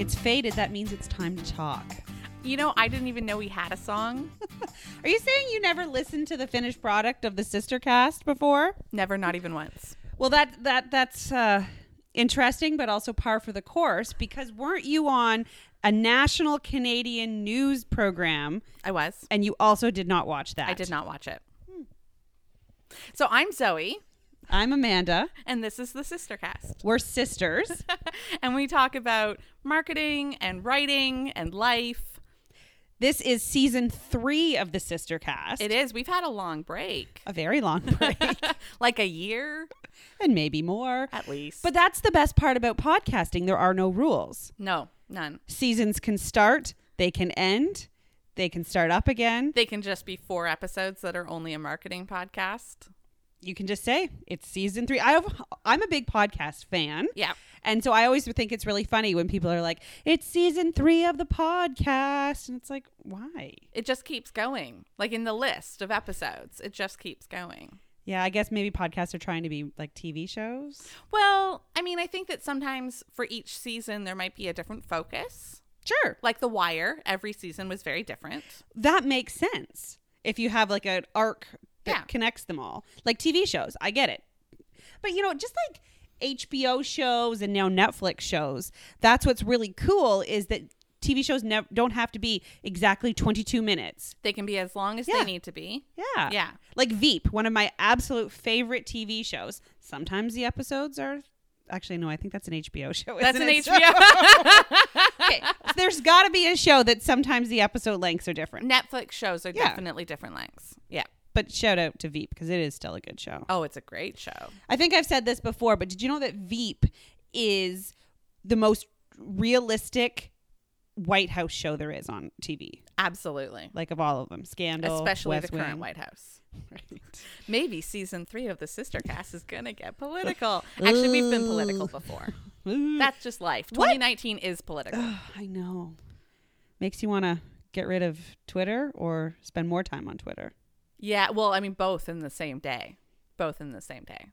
It's faded. That means it's time to talk. You know, I didn't even know we had a song. Are you saying you never listened to the finished product of the sister cast before? Never, not even once. Well, that that that's uh, interesting, but also par for the course because weren't you on a national Canadian news program I was. and you also did not watch that? I did not watch it. So I'm Zoe, I'm Amanda. and this is the Sister Cast. We're sisters. and we talk about marketing and writing and life. this is season three of the sister cast. It is. We've had a long break, a very long break, like a year and maybe more. at least. But that's the best part about podcasting. There are no rules. no, none. Seasons can start, they can end, they can start up again. They can just be four episodes that are only a marketing podcast. You can just say it's season three. I have, I'm a big podcast fan. Yeah. And so I always think it's really funny when people are like, it's season three of the podcast. And it's like, why? It just keeps going. Like in the list of episodes, it just keeps going. Yeah, I guess maybe podcasts are trying to be like TV shows. Well, I mean, I think that sometimes for each season there might be a different focus. Sure. Like The Wire, every season was very different. That makes sense. If you have like an arc that Yeah. connects them all, like TV shows, I get it. But you know, just like HBO shows and now Netflix shows, that's what's really cool is that TV shows nev- don't have to be exactly 22 minutes. They can be as long as Yeah. they need to be. Yeah. Yeah. Like Veep, one of my absolute favorite TV shows. Sometimes the episodes are actually no, I think that's an HBO show. That's an it? HBO. okay. There's got to be a show that sometimes the episode lengths are different. Netflix shows are Yeah. definitely different lengths. Yeah. But shout out to Veep because it is still a good show. Oh, it's a great show. I think I've said this before, but did you know that Veep is the most realistic White House show there is on TV? Absolutely. Like of all of them, Scandal, Especially West the current White House. Right. Maybe season three of the Sister Cast is going to get political. Actually, we've been political before. That's just life. What? 2019 is political. I know. Makes you want to get rid of Twitter or spend more time on Twitter. Yeah, well, I mean, both in the same day. Both in the same day.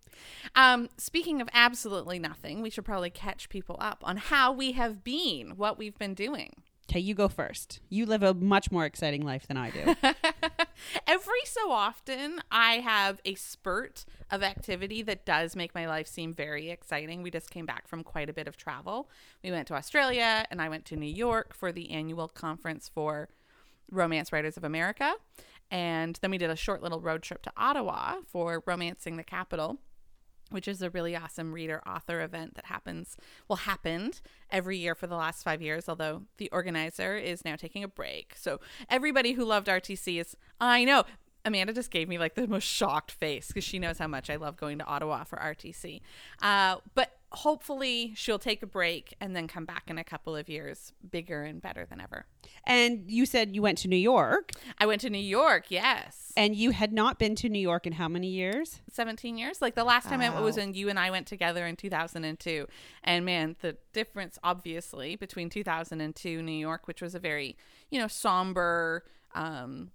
Um, speaking of absolutely nothing, we should probably catch people up on how we have been, what we've been doing. Okay, you go first. You live a much more exciting life than I do. Every so often, I have a spurt of activity that does make my life seem very exciting. We just came back from quite a bit of travel. We went to Australia and I went to New York for the annual conference for Romance Writers of America. And then we did a short little road trip to Ottawa for Romancing the Capital which is a really awesome reader author event that happens well happened every year for the last five years although the organizer is now taking a break. So everybody who loved rtc is i know amanda just gave me like the most shocked face because she knows how much i love going to ottawa for rtc uh, but hopefully she'll take a break and then come back in a couple of years bigger and better than ever. And you said you went to New York. I went to new york yes. And you had not been to New York in how many years? 17 years. Like the last time it was when you and i went together in 2002 and man the difference obviously between 2002 new york which was a very you know somber um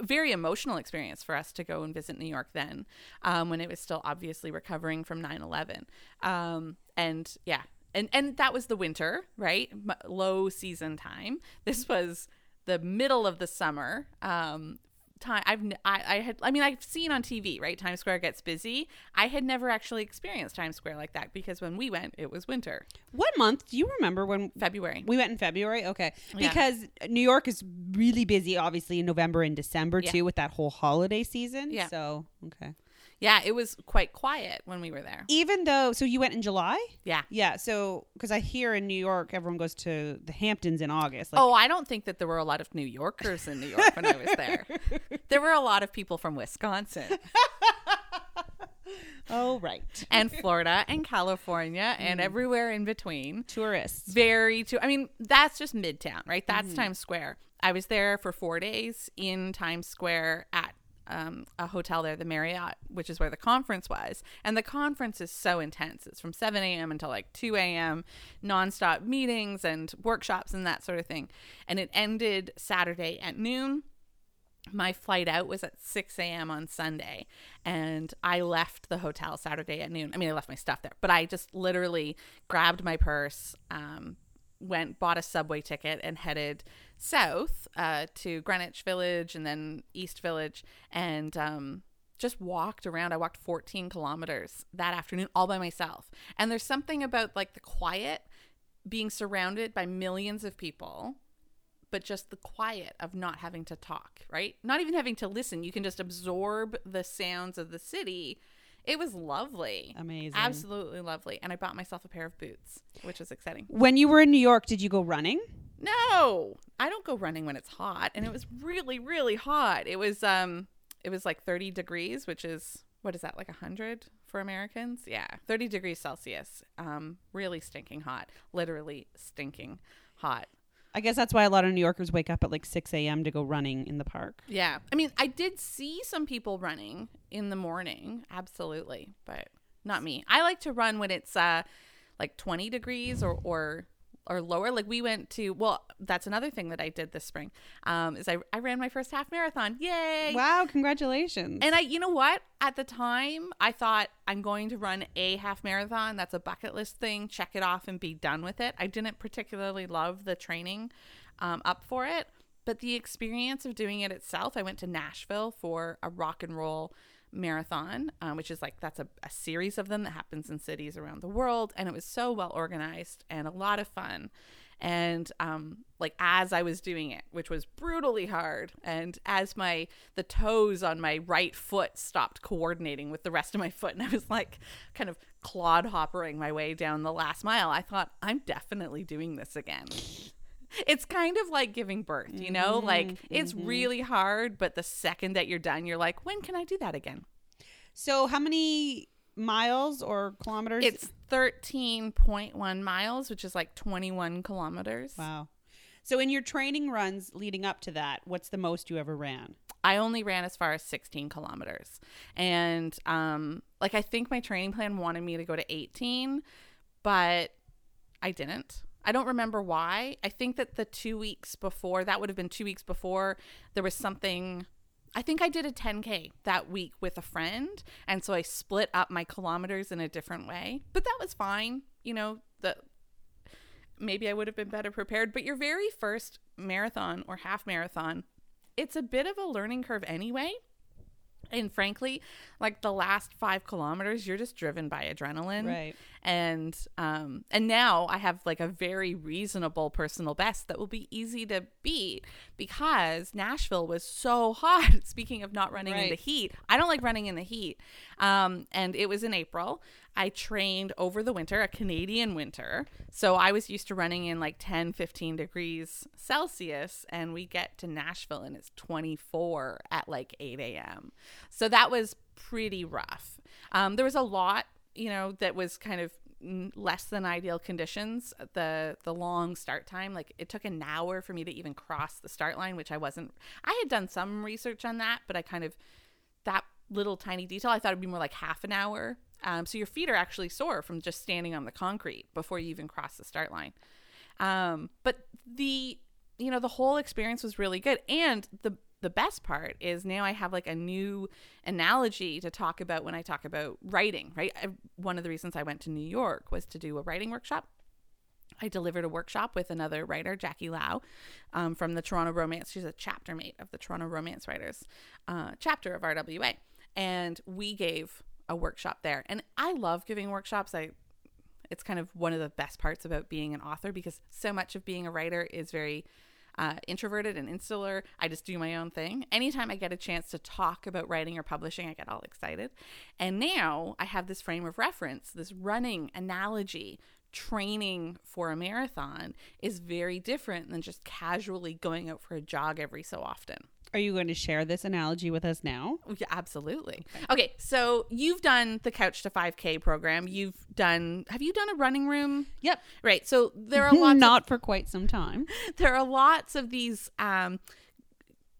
very emotional experience for us to go and visit New York then, um, when it was still obviously recovering from 9 11. Um, and yeah, and, and that was the winter, right? M- low season time. This was the middle of the summer. Um, time I've I, I had I mean I've seen on TV right Times Square gets busy I had never actually experienced Times Square like that because when we went it was winter What month do you remember when February we went in February? Okay. Yeah. Because New York is really busy, obviously, in November and December, Yeah. too, with that whole holiday season. Yeah. So, okay. Yeah it was quite quiet when we were there Even though, so you went in July? yeah Yeah. So, because I hear in New York, everyone goes to the Hamptons in August. Like, oh, I don't think that there were a lot of New Yorkers in New York when I was there. There were a lot of people from Wisconsin oh, right. and Florida and California and mm. everywhere in between. Tourists. Very too. I mean, that's just Midtown, right? That's mm. Times Square. I was there for four days in Times Square at um, a hotel there, the Marriott, which is where the conference was. And the conference is so intense. It's from 7 a.m. until like 2 a.m., nonstop meetings and workshops and that sort of thing. And it ended Saturday at noon. My flight out was at 6 a.m. on Sunday, and I left the hotel Saturday at noon. I mean, I left my stuff there, but I just literally grabbed my purse, um, went bought a subway ticket and headed south uh, to Greenwich Village and then East Village and um, just walked around. I walked 14 kilometers that afternoon all by myself. And there's something about like the quiet being surrounded by millions of people but just the quiet of not having to talk, right? Not even having to listen. You can just absorb the sounds of the city. It was lovely. Amazing. Absolutely lovely. And I bought myself a pair of boots, which was exciting. When you were in New York, did you go running? No, I don't go running when it's hot. And it was really, really hot. It was, um, it was like 30 degrees, which is, what is that, like 100 for Americans? Yeah, 30 degrees Celsius. Um, really stinking hot. Literally stinking hot. I guess that's why a lot of New Yorkers wake up at like 6 a.m. to go running in the park. Yeah. I mean, I did see some people running in the morning, absolutely, but not me. I like to run when it's uh like 20 degrees or or or lower. Like we went to well, that's another thing that I did this spring. Um is I I ran my first half marathon. Yay. Wow, congratulations. And I, you know what? At the time, I thought I'm going to run a half marathon. That's a bucket list thing. Check it off and be done with it. I didn't particularly love the training um, up for it, but the experience of doing it itself. I went to Nashville for a rock and roll marathon, um, which is like that's a, a series of them that happens in cities around the world, and it was so well organized and a lot of fun. And um like as i was doing it which was brutally hard and as my the toes on my right foot stopped coordinating with the rest of my foot and i was like kind of clod hoppering my way down the last mile i thought i'm definitely doing this again it's kind of like giving birth you know like it's really hard but the second that you're done you're like when can i do that again so, how many miles or kilometers? it's 13.1 miles which is like 21 kilometers wow. So, in your training runs leading up to that, what's the most you ever ran? I only ran as far as 16 kilometers. And um like I think my training plan wanted me to go to 18, but I didn't. I don't remember why. I think that the 2 weeks before, that would have been 2 weeks before, there was something I think I did a 10k that week with a friend, and so I split up my kilometers in a different way. But that was fine. You know, the maybe I would have been better prepared, but your very first marathon or half marathon, it's a bit of a learning curve anyway. And frankly, like the last five kilometers, you're just driven by adrenaline. Right. And um and now I have like a very reasonable personal best that will be easy to beat because Nashville was so hot. Speaking of not running in the heat, I don't like running in the heat. Um and it was in April. I trained over the winter, a Canadian winter. So I was used to running in like 10, 15 degrees Celsius, and we get to Nashville and it's 24 at like 8 a.m. So that was pretty rough. Um, there was a lot, you know, that was kind of less than ideal conditions. The the long start time, like it took an hour for me to even cross the start line, which I wasn't. I had done some research on that, but I kind of that little tiny detail. I thought it'd be more like half an hour. Um, so your feet are actually sore from just standing on the concrete before you even cross the start line. Um, but the you know the whole experience was really good, and the the best part is now I have like a new analogy to talk about when I talk about writing. Right, I, one of the reasons I went to New York was to do a writing workshop. I delivered a workshop with another writer, Jackie Lau, um, from the Toronto Romance. She's a chapter mate of the Toronto Romance Writers uh, chapter of RWA, and we gave a workshop there. And I love giving workshops. I it's kind of one of the best parts about being an author because so much of being a writer is very uh, introverted and insular. I just do my own thing. Anytime I get a chance to talk about writing or publishing, I get all excited. And now I have this frame of reference, this running analogy. Training for a marathon is very different than just casually going out for a jog every so often. Are you going to share this analogy with us now? Yeah, absolutely. Okay, so you've done the Couch to 5K program. You've done. Have you done a running room? Yep. Right. So there are lots. Not for quite some time. There are lots of these um,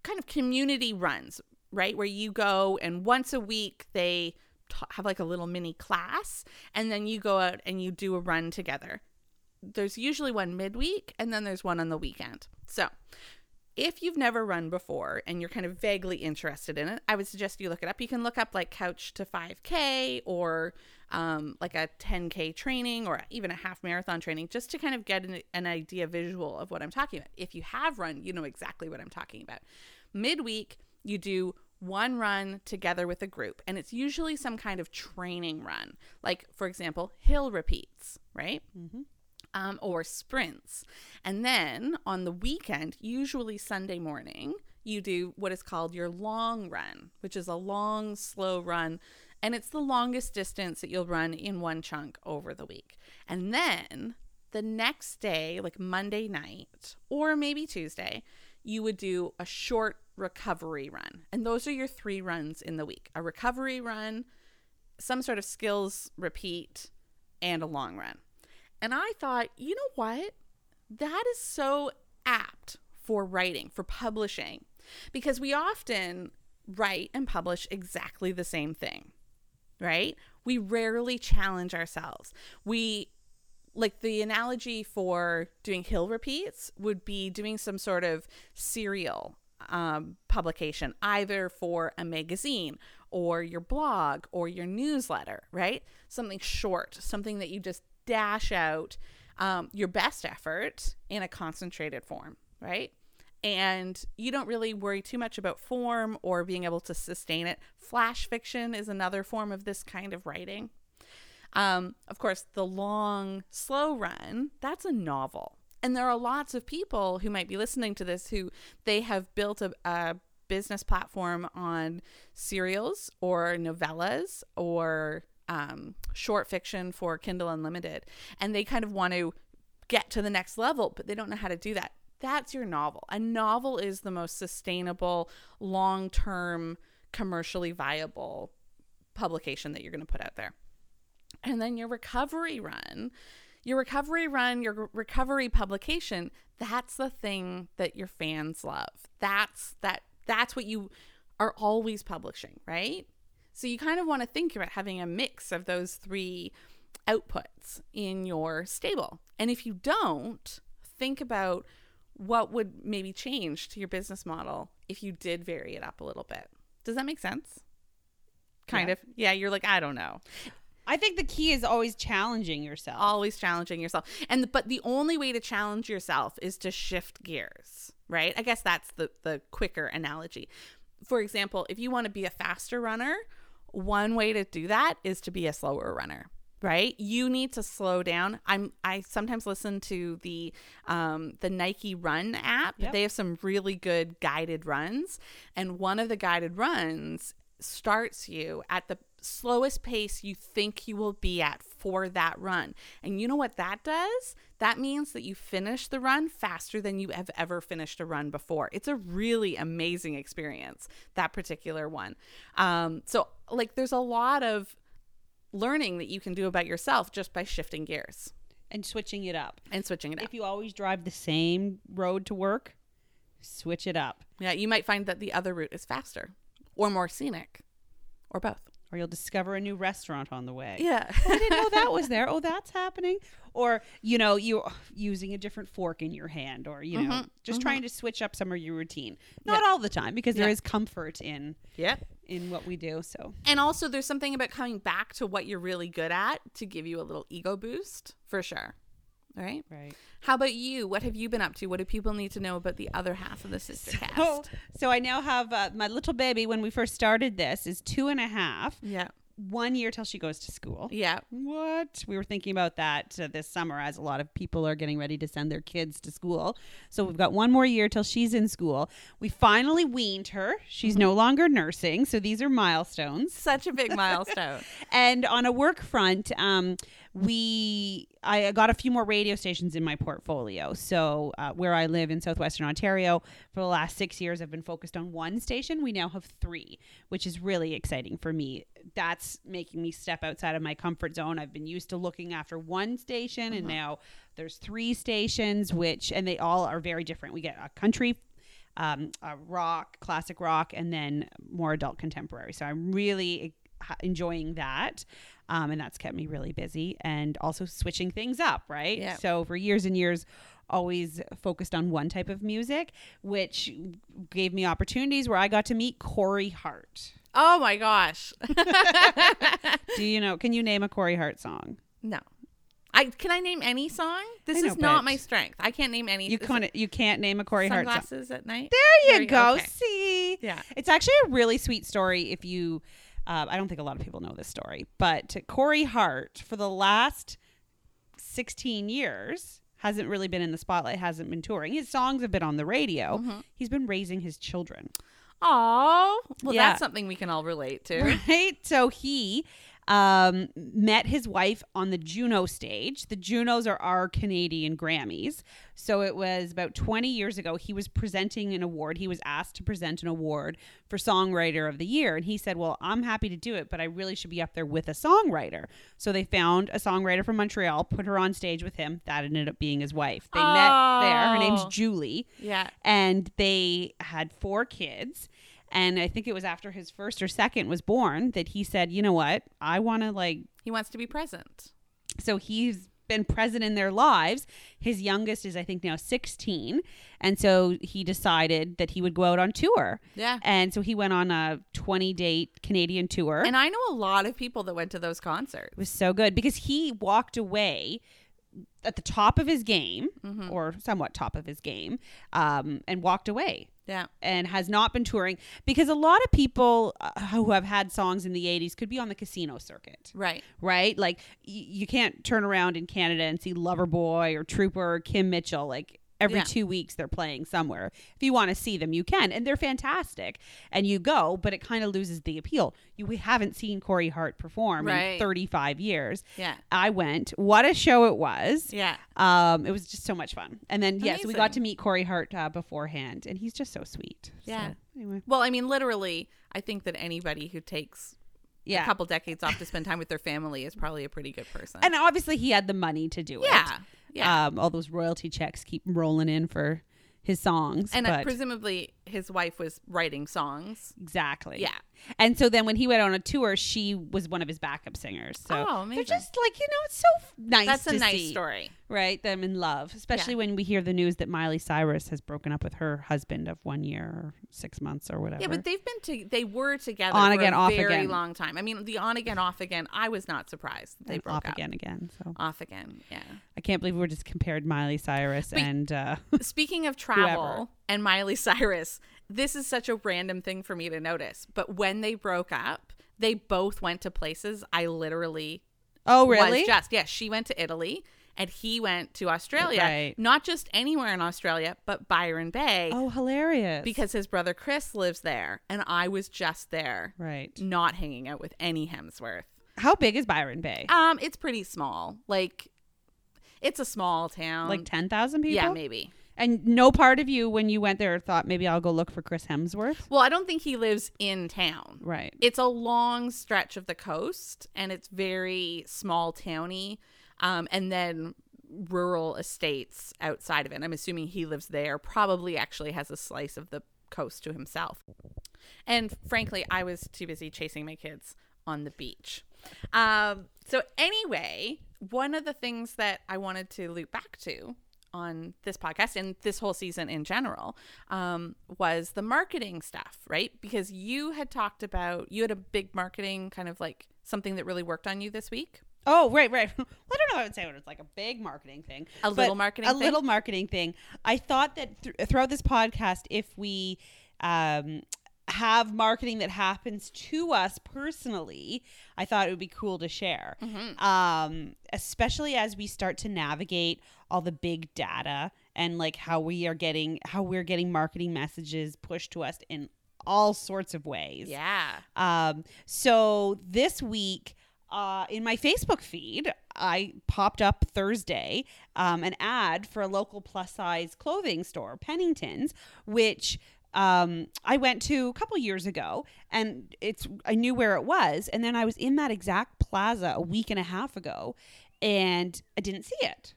kind of community runs, right, where you go and once a week they t- have like a little mini class, and then you go out and you do a run together. There's usually one midweek, and then there's one on the weekend. So if you've never run before and you're kind of vaguely interested in it, I would suggest you look it up. You can look up like Couch to 5K or um, like a 10K training or even a half marathon training, just to kind of get an, an idea visual of what I'm talking about. If you have run, you know exactly what I'm talking about. Midweek, you do one run together with a group, and it's usually some kind of training run, like, for example, hill repeats, right? Mm-hmm. Um, or sprints. And then on the weekend, usually Sunday morning, you do what is called your long run, which is a long, slow run. And it's the longest distance that you'll run in one chunk over the week. And then the next day, like Monday night or maybe Tuesday, you would do a short recovery run. And those are your three runs in the week a recovery run, some sort of skills repeat, and a long run. And I thought, you know what? That is so apt for writing, for publishing, because we often write and publish exactly the same thing, right? We rarely challenge ourselves. We like the analogy for doing hill repeats would be doing some sort of serial um, publication, either for a magazine or your blog or your newsletter, right? Something short, something that you just dash out um, your best effort in a concentrated form, right? And you don't really worry too much about form or being able to sustain it. Flash fiction is another form of this kind of writing. Um, of course, the long, slow run, that's a novel. And there are lots of people who might be listening to this who they have built a, a business platform on serials or novellas or um, short fiction for Kindle Unlimited. And they kind of want to get to the next level, but they don't know how to do that. That's your novel. A novel is the most sustainable, long term, commercially viable publication that you're going to put out there. And then your recovery run, your recovery run, your recovery publication, that's the thing that your fans love. That's that that's what you are always publishing, right? So you kind of want to think about having a mix of those three outputs in your stable. And if you don't, think about what would maybe change to your business model if you did vary it up a little bit. Does that make sense? Kind Yeah. of. Yeah, you're like, I don't know. I think the key is always challenging yourself. always challenging yourself and but the only way to challenge yourself is to shift gears right i guess that's the the quicker analogy for example if you want to be a faster runner one way to do that is to be a slower runner right? You need to slow down. I'm i sometimes listen to the um the nike run app. Yep. they have some really good guided runs and one of the guided runs starts you at the slowest pace you think you will be at for that run. And you know what that does? That means that you finish the run faster than you have ever finished a run before. It's a really amazing experience, that particular one. Um, so, like, there's a lot of learning that you can do about yourself just by shifting gears and switching it up. and switching it up. If you always drive the same road to work, switch it up. Yeah, you might find that the other route is faster or more scenic or both. Or you'll discover a new restaurant on the way. Yeah. I didn't know that was there. Oh, that's happening. Or, you know, you using a different fork in your hand or, you know, just trying to switch up some of your routine. Not Mm-hmm, Yeah. all the time because there is comfort in yeah. in what we do. So, And also, there's something about coming back to what you're really good at to give you a little ego boost for sure. All right. right. How about you? What have you been up to? What do people need to know about the other half of the sister cast? Oh, so I now have uh, my little baby when we first started this is two and a half, yeah. one year till she goes to school. Yeah. What? We were thinking about that uh, this summer as a lot of people are getting ready to send their kids to school. So we've got one more year till she's in school. We finally weaned her. She's no longer nursing. So these are milestones. Such a big milestone. And on a work front, um, we I got a few more radio stations in my portfolio. So uh, where I live in southwestern Ontario, for the last six years, I've been focused on one station. We now have three, which is really exciting for me. That's making me step outside of my comfort zone. I've been used to looking after one station, and now there's three stations, which and they all are very different. We get a country um, uh, rock, classic rock, and then more adult contemporary. So I'm really enjoying that. Um, and that's kept me really busy and also switching things up, right? Yeah. So for years and years, always focused on one type of music, which gave me opportunities where I got to meet Corey Hart. Oh my gosh. Do you know? Can you name a Corey Hart song? no. I can I name any song? This know, is not my strength. I can't name any. You can't. You can't name a Corey Hart song. sunglasses at night. There you There go. okay. See, Yeah. it's actually a really sweet story. If you, uh, I don't think a lot of people know this story, but Corey Hart for the last sixteen years hasn't really been in the spotlight. Hasn't been touring. His songs have been on the radio. Mm-hmm. He's been raising his children. Oh, well, Yeah. that's something we can all relate to. right? So he um, met his wife on the Juno stage. The Junos are our Canadian Grammys. So it was about 20 years ago. He was presenting an award. He was asked to present an award for Songwriter of the Year. And he said, Well, I'm happy to do it, but I really should be up there with a songwriter. So they found a songwriter from Montreal, put her on stage with him. That ended up being his wife. They met there. Her name's Oh. Julie Yeah. and they had four kids and i think it was after his first or second was born that he said you know what i want to like He wants to be present. so he's been present in their lives his youngest is i think now 16 and so he decided that he would go out on tour Yeah. and so he went on a 20 date canadian tour And I know a lot of people that went to those concerts. it was so good because he walked away at the top of his game Mm-hmm. or somewhat top of his game um, and walked away Yeah. and has not been touring because a lot of people uh, who have had songs in the 80s could be on the casino circuit Right. right like y- you can't turn around in canada and see loverboy or trooper or kim mitchell like every Yeah. two weeks they're playing somewhere if you want to see them you can and they're fantastic and you go but it kind of loses the appeal you we haven't seen corey hart perform in 35 years Yeah. i went what a show it was Yeah. um, it was just so much fun. And then, yes, we got to meet Corey Hart uh, beforehand, and he's just so sweet. Yeah. So, anyway, Well, I mean, literally, I think that anybody who takes yeah. a couple decades off to spend time with their family is probably a pretty good person. and obviously, he had the money to do it. yeah. Yeah. Um, all those royalty checks keep rolling in for his songs. and uh, presumably his wife was writing songs. exactly. Yeah. And so then when he went on a tour, she was one of his backup singers. So Oh, they're just like you know, it's so nice. That's a nice see, story. right? Them in love, especially when we hear the news that Miley Cyrus has broken up with her husband of one year or six months or whatever. Yeah, but they've been to they were together On for again, a off very again. long time. I mean, the on again, off again. I was not surprised they And broke off up. again, again. So Off again, yeah. I can't believe we're just compared Miley Cyrus But- and uh, Speaking of travel. And Miley Cyrus, this is such a random thing for me to notice. But when they broke up, they both went to places I literally oh really? was just. Yeah, she went to Italy and he went to Australia. Right. Not just anywhere in Australia, but Byron Bay oh, hilarious! because his brother Chris lives there. And I was just there, right, not hanging out with any Hemsworth. how big is Byron Bay? Um, it's pretty small. Like, it's a small town. like ten thousand people. yeah, maybe. And no part of you, when you went there, thought maybe I'll go look for Chris Hemsworth. Well, I don't think he lives in town. Right. It's a long stretch of the coast, and it's very small towny, um, and then rural estates outside of it. I'm assuming he lives there. Probably actually has a slice of the coast to himself. And frankly, I was too busy chasing my kids on the beach. Um, so anyway, one of the things that I wanted to loop back to on this podcast and this whole season in general um, was the marketing stuff, right? Because you had talked about you had a big marketing kind of like something that really worked on you this week. Oh, right, right. Well, I don't know. I would say it was like a big marketing thing, A little marketing thing. a thing? little marketing thing. I thought that th- throughout this podcast, if we um, have marketing that happens to us personally, I thought it would be cool to share, Mm-hmm. um, especially as we start to navigate all the big data and like how we are getting how we're getting marketing messages pushed to us in all sorts of ways. Yeah. Um, so this week, uh, in my Facebook feed, I popped up Thursday um, an ad for a local plus size clothing store, Pennington's, which um, I went to a couple years ago, and it's I knew where it was, and then I was in that exact plaza a week and a half ago, and I didn't see it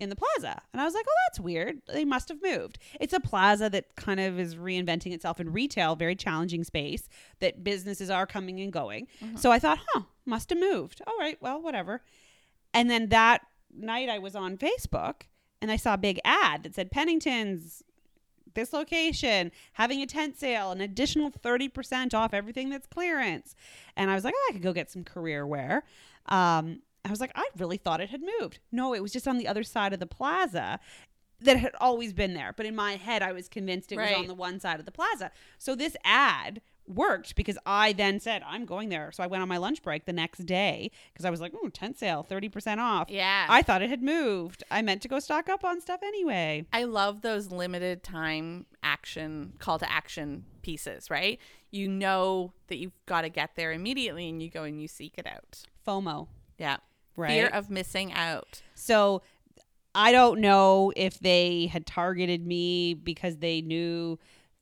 in the plaza. And I was like, oh, that's weird. They must have moved. It's a plaza that kind of is reinventing itself in retail, very challenging space that businesses are coming and going. So I thought, huh, must have moved. All right, well, whatever. And then that night I was on Facebook and I saw a big ad that said Pennington's this location, having a tent sale, an additional 30% off everything that's clearance. And I was like, oh, I could go get some career wear. Um, I was like, I really thought it had moved. No, it was just on the other side of the plaza that had always been there. But in my head, I was convinced it was on the one side of the plaza. So this ad worked because I then said, I'm going there. So I went on my lunch break the next day because I was like, oh, tent sale, 30% off. Yeah. I thought it had moved. I meant to go stock up on stuff anyway. I love those limited time action call to action pieces, right? You know that you've got to get there immediately and you go and you seek it out. FOMO. Yeah. Right. Fear of missing out. So I don't know if they had targeted me because they knew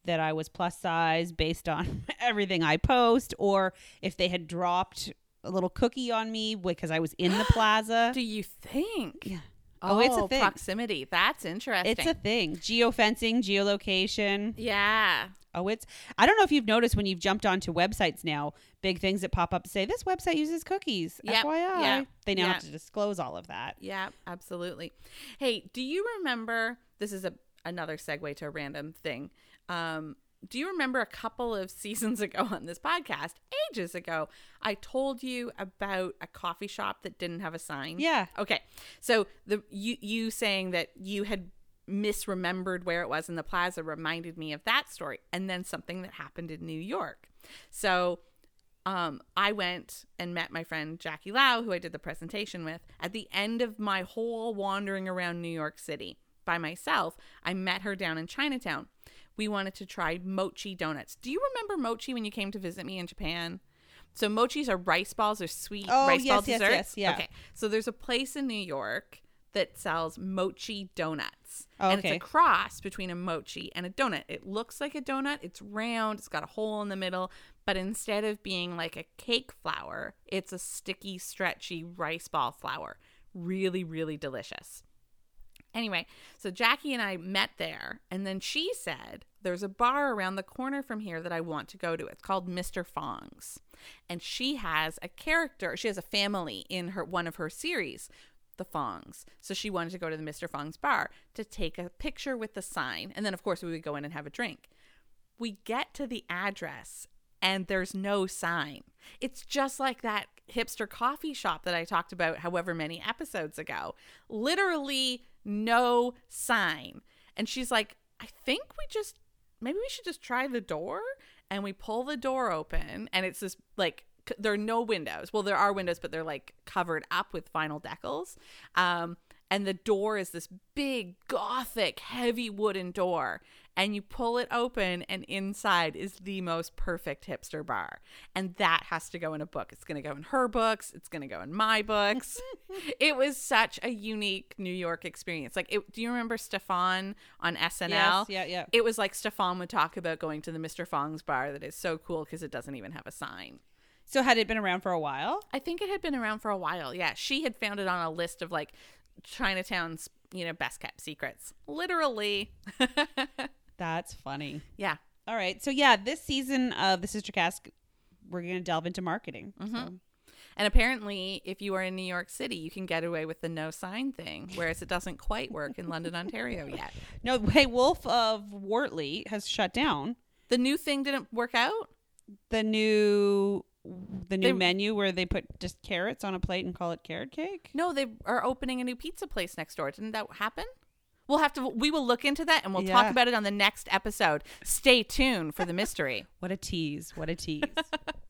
that I was plus size based on everything I post, or if they had dropped a little cookie on me because I was in the plaza. Do you think? Yeah. Oh, Oh, it's a thing. proximity. That's interesting. It's a thing. Geofencing, geolocation. yeah. Oh, it's. I don't know if you've noticed when you've jumped onto websites now, big things that pop up say this website uses cookies. Yep, FYI, yeah, they now yeah. have to disclose all of that. Yeah, absolutely. Hey, do you remember? This is a another segue to a random thing. Um, do you remember a couple of seasons ago on this podcast, ages ago, I told you about a coffee shop that didn't have a sign? Yeah. Okay. So the you you saying that you had misremembered where it was in the plaza reminded me of that story and then something that happened in New York. So um, I went and met my friend Jackie Lau, who I did the presentation with. At the end of my whole wandering around New York City by myself, I met her down in Chinatown. We wanted to try mochi donuts. Do you remember mochi when you came to visit me in Japan? So mochis are rice balls or sweet Oh, rice ball yes, yes, desserts. yes, yeah. Okay. So there's a place in New York that sells mochi donuts. Oh, And it's a cross between a mochi and a donut. It looks like a donut. It's round. It's got a hole in the middle. But instead of being like a cake flour, it's a sticky, stretchy rice ball flour. Really, really delicious. Anyway, so Jackie and I met there, and then she said, There's a bar around the corner from here that I want to go to. It's called Mr. Fong's. And she has a character, she has a family in her one of her series, the Fongs. So she wanted to go to the Mr. Fong's bar to take a picture with the sign. And then, of course, we would go in and have a drink. We get to the address and there's no sign. It's just like that hipster coffee shop that I talked about however many episodes ago. Literally no sign. And she's like, I think we just maybe we should just try the door and we pull the door open and it's this like there are no windows. Well, there are windows, but they're like covered up with vinyl decals. Um, and the door is this big, gothic, heavy wooden door. And you pull it open, and inside is the most perfect hipster bar. And that has to go in a book. It's going to go in her books, it's going to go in my books. it was such a unique New York experience. Like, it, do you remember Stefon on SNL? Yes, yeah, yeah. It was like Stefon would talk about going to the Mr. Fong's bar that is so cool because it doesn't even have a sign. So had it been around for a while? I think it had been around for a while. Yeah, she had found it on a list of like Chinatown's, you know, best kept secrets. Literally. That's funny. yeah. All right. So yeah, this season of the Sister Cast, we're gonna delve into marketing. Mm-hmm. So. And apparently, if you are in New York City, you can get away with the no sign thing, whereas it doesn't quite work in London, Ontario yet. No, hey, Wolf of Wortley has shut down The new thing didn't work out. the new the new They- menu where they put just carrots on a plate and call it carrot cake. No, they are opening a new pizza place next door. Didn't that happen? We'll have to. We will look into that and we'll talk about it on the next episode. Stay tuned for the mystery. What a tease! What a tease!